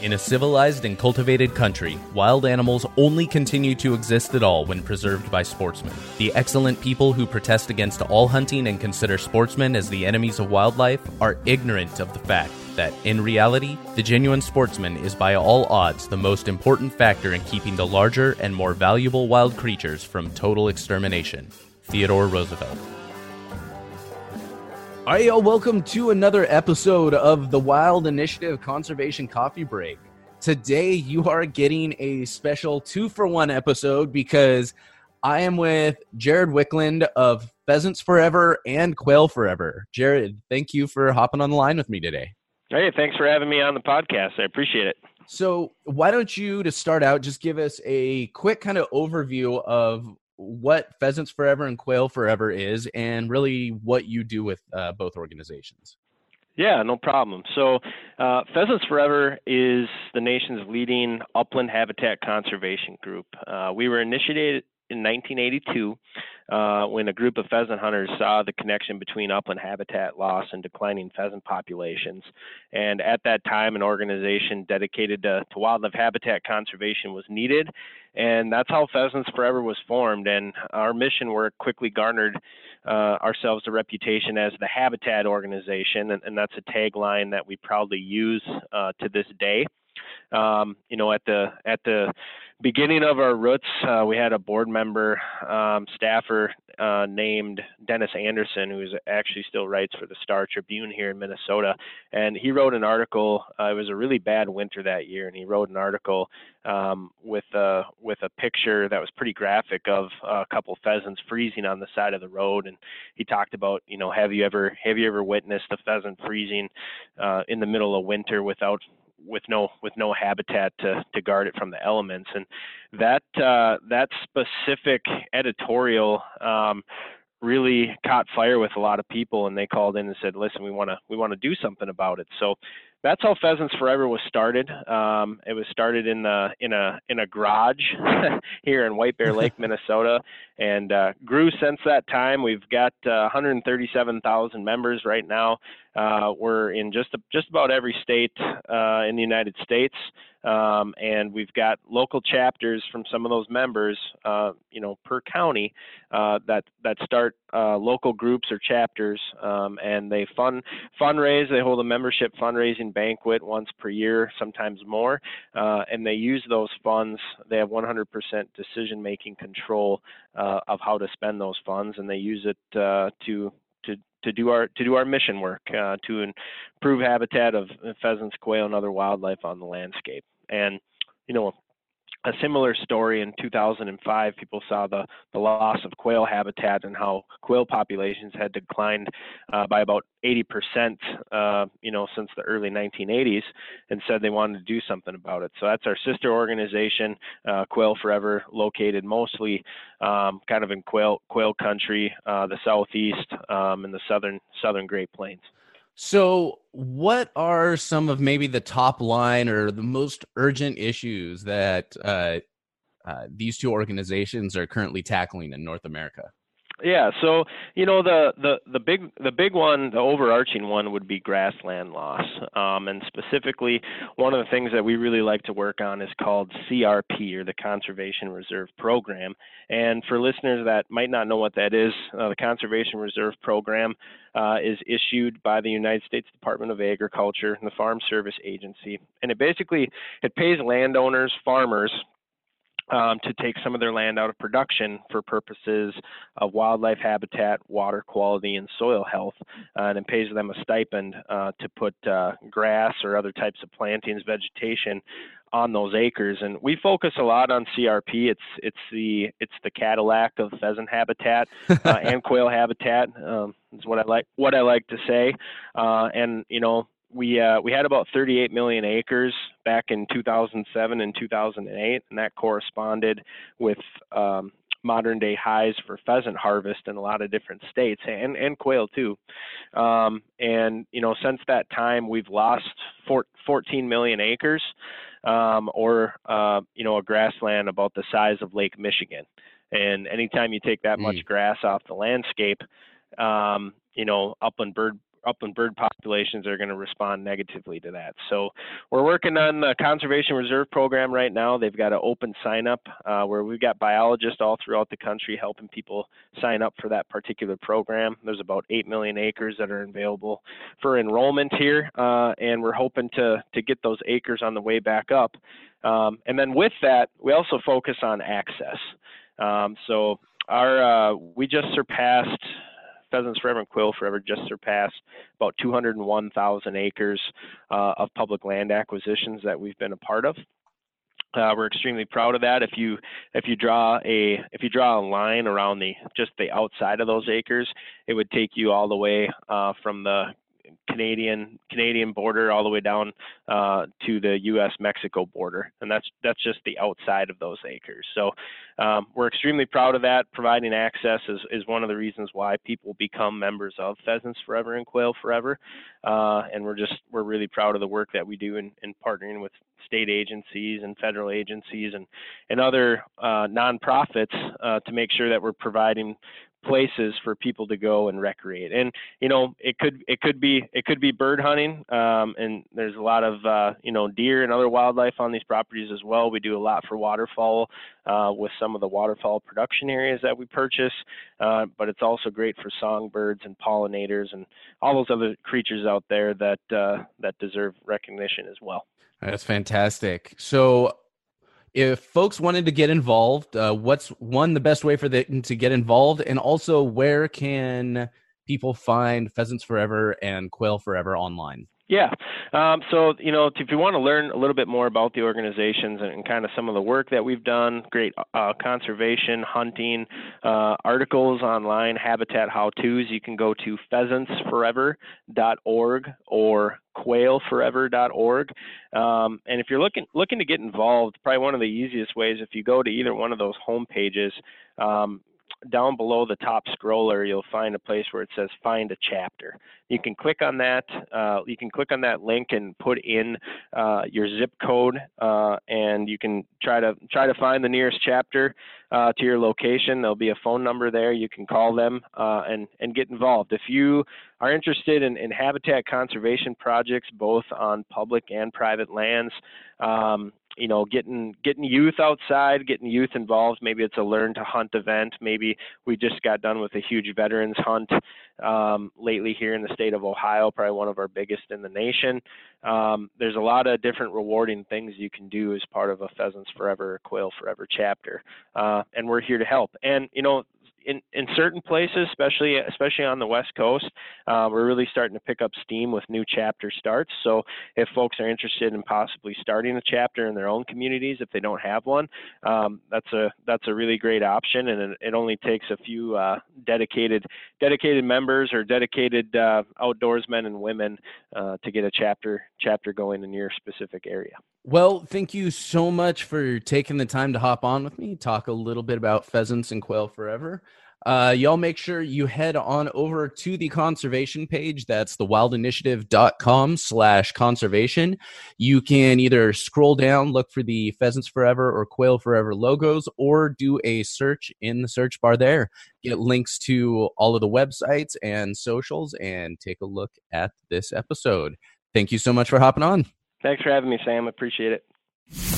In a civilized and cultivated country, wild animals only continue to exist at all when preserved by sportsmen. The excellent people who protest against all hunting and consider sportsmen as the enemies of wildlife are ignorant of the fact that, in reality, the genuine sportsman is by all odds the most important factor in keeping the larger and more valuable wild creatures from total extermination. Theodore Roosevelt. All right, y'all, welcome to another episode of the Wild Initiative Conservation Coffee Break. Today, you are getting a special two for one episode because I am with Jared Wiklund of Pheasants Forever and Quail Forever. Jared, thank you for hopping on the line with me today. Hey, thanks for having me on the podcast. I appreciate it. So, why don't you, to start out, just give us a quick kind of overview of what Pheasants Forever and Quail Forever is, and really what you do with uh, both organizations. Yeah, no problem. So, uh, Pheasants Forever is the nation's leading upland habitat conservation group. Uh, we were initiated in 1982 uh, when a group of pheasant hunters saw the connection between upland habitat loss and declining pheasant populations. And at that time, an organization dedicated to, to wildlife habitat conservation was needed. And that's how Pheasants Forever was formed. And our mission work quickly garnered uh, ourselves a reputation as the habitat organization. And, and that's a tagline that we proudly use uh, to this day. Um, you know, at the at the beginning of our roots, uh, we had a board member, um, staffer uh, named Dennis Anderson, who actually still writes for the Star Tribune here in Minnesota. And he wrote an article. Uh, it was a really bad winter that year, and he wrote an article um, with a with a picture that was pretty graphic of a couple pheasants freezing on the side of the road. And he talked about, you know, have you ever have you ever witnessed a pheasant freezing uh, in the middle of winter without with no with no habitat to to guard it from the elements. And that uh, that specific editorial um, really caught fire with a lot of people and they called in and said listen we want to we want to do something about it. So that's how Pheasants Forever was started. Um, it was started in the in a in a garage here in White Bear Lake, Minnesota, and uh, grew since that time. We've got uh, 137,000 members right now. Uh, we're in just just about every state uh, in the United States, um, and we've got local chapters from some of those members, uh, you know, per county uh, that that start uh, local groups or chapters, um, and they fund fundraise. They hold a membership fundraising banquet once per year, sometimes more, uh, and they use those funds. They have 100% decision making control of how to spend those funds, and they use it to to to do our to do our mission work uh, to improve habitat of pheasants, quail, and other wildlife on the landscape. And you know, a similar story in 2005 people saw the, the loss of quail habitat and how quail populations had declined uh, by about 80% uh, you know since the early 1980s and said they wanted to do something about it. So that's our sister organization uh, quail forever located mostly um, kind of in quail quail country uh, the southeast um, and the southern southern great plains so, what are some of maybe the top line or the most urgent issues that uh, uh, these two organizations are currently tackling in North America? Yeah, so you know the the the big the big one, the overarching one would be grassland loss, um, and specifically one of the things that we really like to work on is called CRP or the Conservation Reserve Program. And for listeners that might not know what that is, uh, the Conservation Reserve Program uh, is issued by the United States Department of Agriculture and the Farm Service Agency, and it basically it pays landowners, farmers um, to take some of their land out of production for purposes of wildlife habitat, water quality, and soil health, uh, and it pays them a stipend uh, to put uh, grass or other types of plantings, vegetation on those acres. And we focus a lot on CRP it's it's the it's the Cadillac of pheasant habitat uh, and quail habitat um, is what I like what I like to say. Uh, and you know we uh, we had about 38 million acres back in 2007 and 2008, and that corresponded with um, modern day highs for pheasant harvest in a lot of different states and and quail too. Um, and you know, since that time, we've lost four, 14 million acres, um, or uh, you know, a grassland about the size of Lake Michigan. And anytime you take that mm. much grass off the landscape, um, you know, upland bird upland bird populations are going to respond negatively to that. So we're working on the conservation reserve program right now. They've got an open sign up uh, where we've got biologists all throughout the country helping people sign up for that particular program. There's about 8 million acres that are available for enrollment here, uh, and we're hoping to, to get those acres on the way back up. Um, and then with that, we also focus on access. Um, so our uh, we just surpassed Pheasants Forever and Quail Forever just surpassed about 201,000 acres uh, of public land acquisitions that we've been a part of. Uh, we're extremely proud of that. If you if you draw a if you draw a line around the just the outside of those acres, it would take you all the way uh, from the Canadian Canadian border all the way down uh, to the U.S. Mexico border, and that's that's just the outside of those acres. So um, we're extremely proud of that. Providing access is, is one of the reasons why people become members of Pheasants Forever and Quail Forever, uh, and we're just we're really proud of the work that we do in, in partnering with state agencies and federal agencies and and other uh, nonprofits uh, to make sure that we're providing places for people to go and recreate. And you know, it could it could be it could be bird hunting, um, and there's a lot of uh, you know deer and other wildlife on these properties as well. We do a lot for waterfowl uh, with some of the waterfowl production areas that we purchase, uh, but it's also great for songbirds and pollinators and all those other creatures out there that uh, that deserve recognition as well. That's fantastic. So if folks wanted to get involved, uh, what's one the best way for them to get involved, and also where can people find Pheasants Forever and Quail Forever online? Yeah. Um, so, you know, if you want to learn a little bit more about the organizations and, and kind of some of the work that we've done, great uh, conservation, hunting, uh, articles online, habitat how to's, you can go to pheasantsforever.org or quailforever.org. Um, and if you're looking looking to get involved, probably one of the easiest ways if you go to either one of those home pages, um, down below the top scroller, you'll find a place where it says find a chapter. You can click on that. Uh, you can click on that link and put in uh, your zip code, uh, and you can try to try to find the nearest chapter uh, to your location. There'll be a phone number there. You can call them uh, and and get involved. If you are interested in, in habitat conservation projects, both on public and private lands, um, you know, getting getting youth outside, getting youth involved. Maybe it's a learn to hunt event. Maybe we just got done with a huge veterans hunt um, lately here in the state of Ohio, probably one of our biggest in the nation. Um, there's a lot of different rewarding things you can do as part of a Pheasants Forever, Quail Forever chapter, uh, and we're here to help. And you know, in, in certain places, especially especially on the West Coast, uh, we're really starting to pick up steam with new chapter starts. So if folks are interested in possibly starting a chapter in their own communities, if they don't have one, um, that's a that's a really great option, and it, it only takes a few uh, dedicated dedicated members or dedicated uh, outdoorsmen and women uh, to get a chapter chapter going in your specific area. Well, thank you so much for taking the time to hop on with me, talk a little bit about pheasants and quail forever. Uh, y'all make sure you head on over to the conservation page. That's thewildinitiative.com slash conservation. You can either scroll down, look for the Pheasants Forever or Quail Forever logos, or do a search in the search bar there. Get links to all of the websites and socials and take a look at this episode. Thank you so much for hopping on. Thanks for having me, Sam. Appreciate it.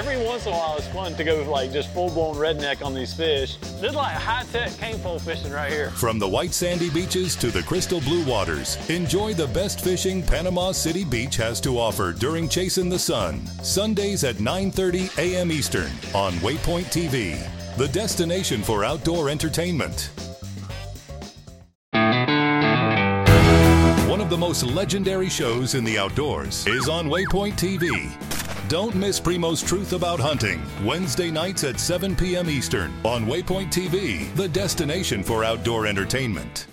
Every once in a while it's fun to go like just full-blown redneck on these fish. This is like high-tech cane pole fishing right here. From the white sandy beaches to the crystal blue waters, enjoy the best fishing Panama City Beach has to offer during Chasing the Sun. Sundays at 9:30 a.m. Eastern on Waypoint TV, the destination for outdoor entertainment. One of the most legendary shows in the outdoors is on Waypoint TV. Don't miss Primo's Truth About Hunting, Wednesday nights at 7 p.m. Eastern on Waypoint TV, the destination for outdoor entertainment.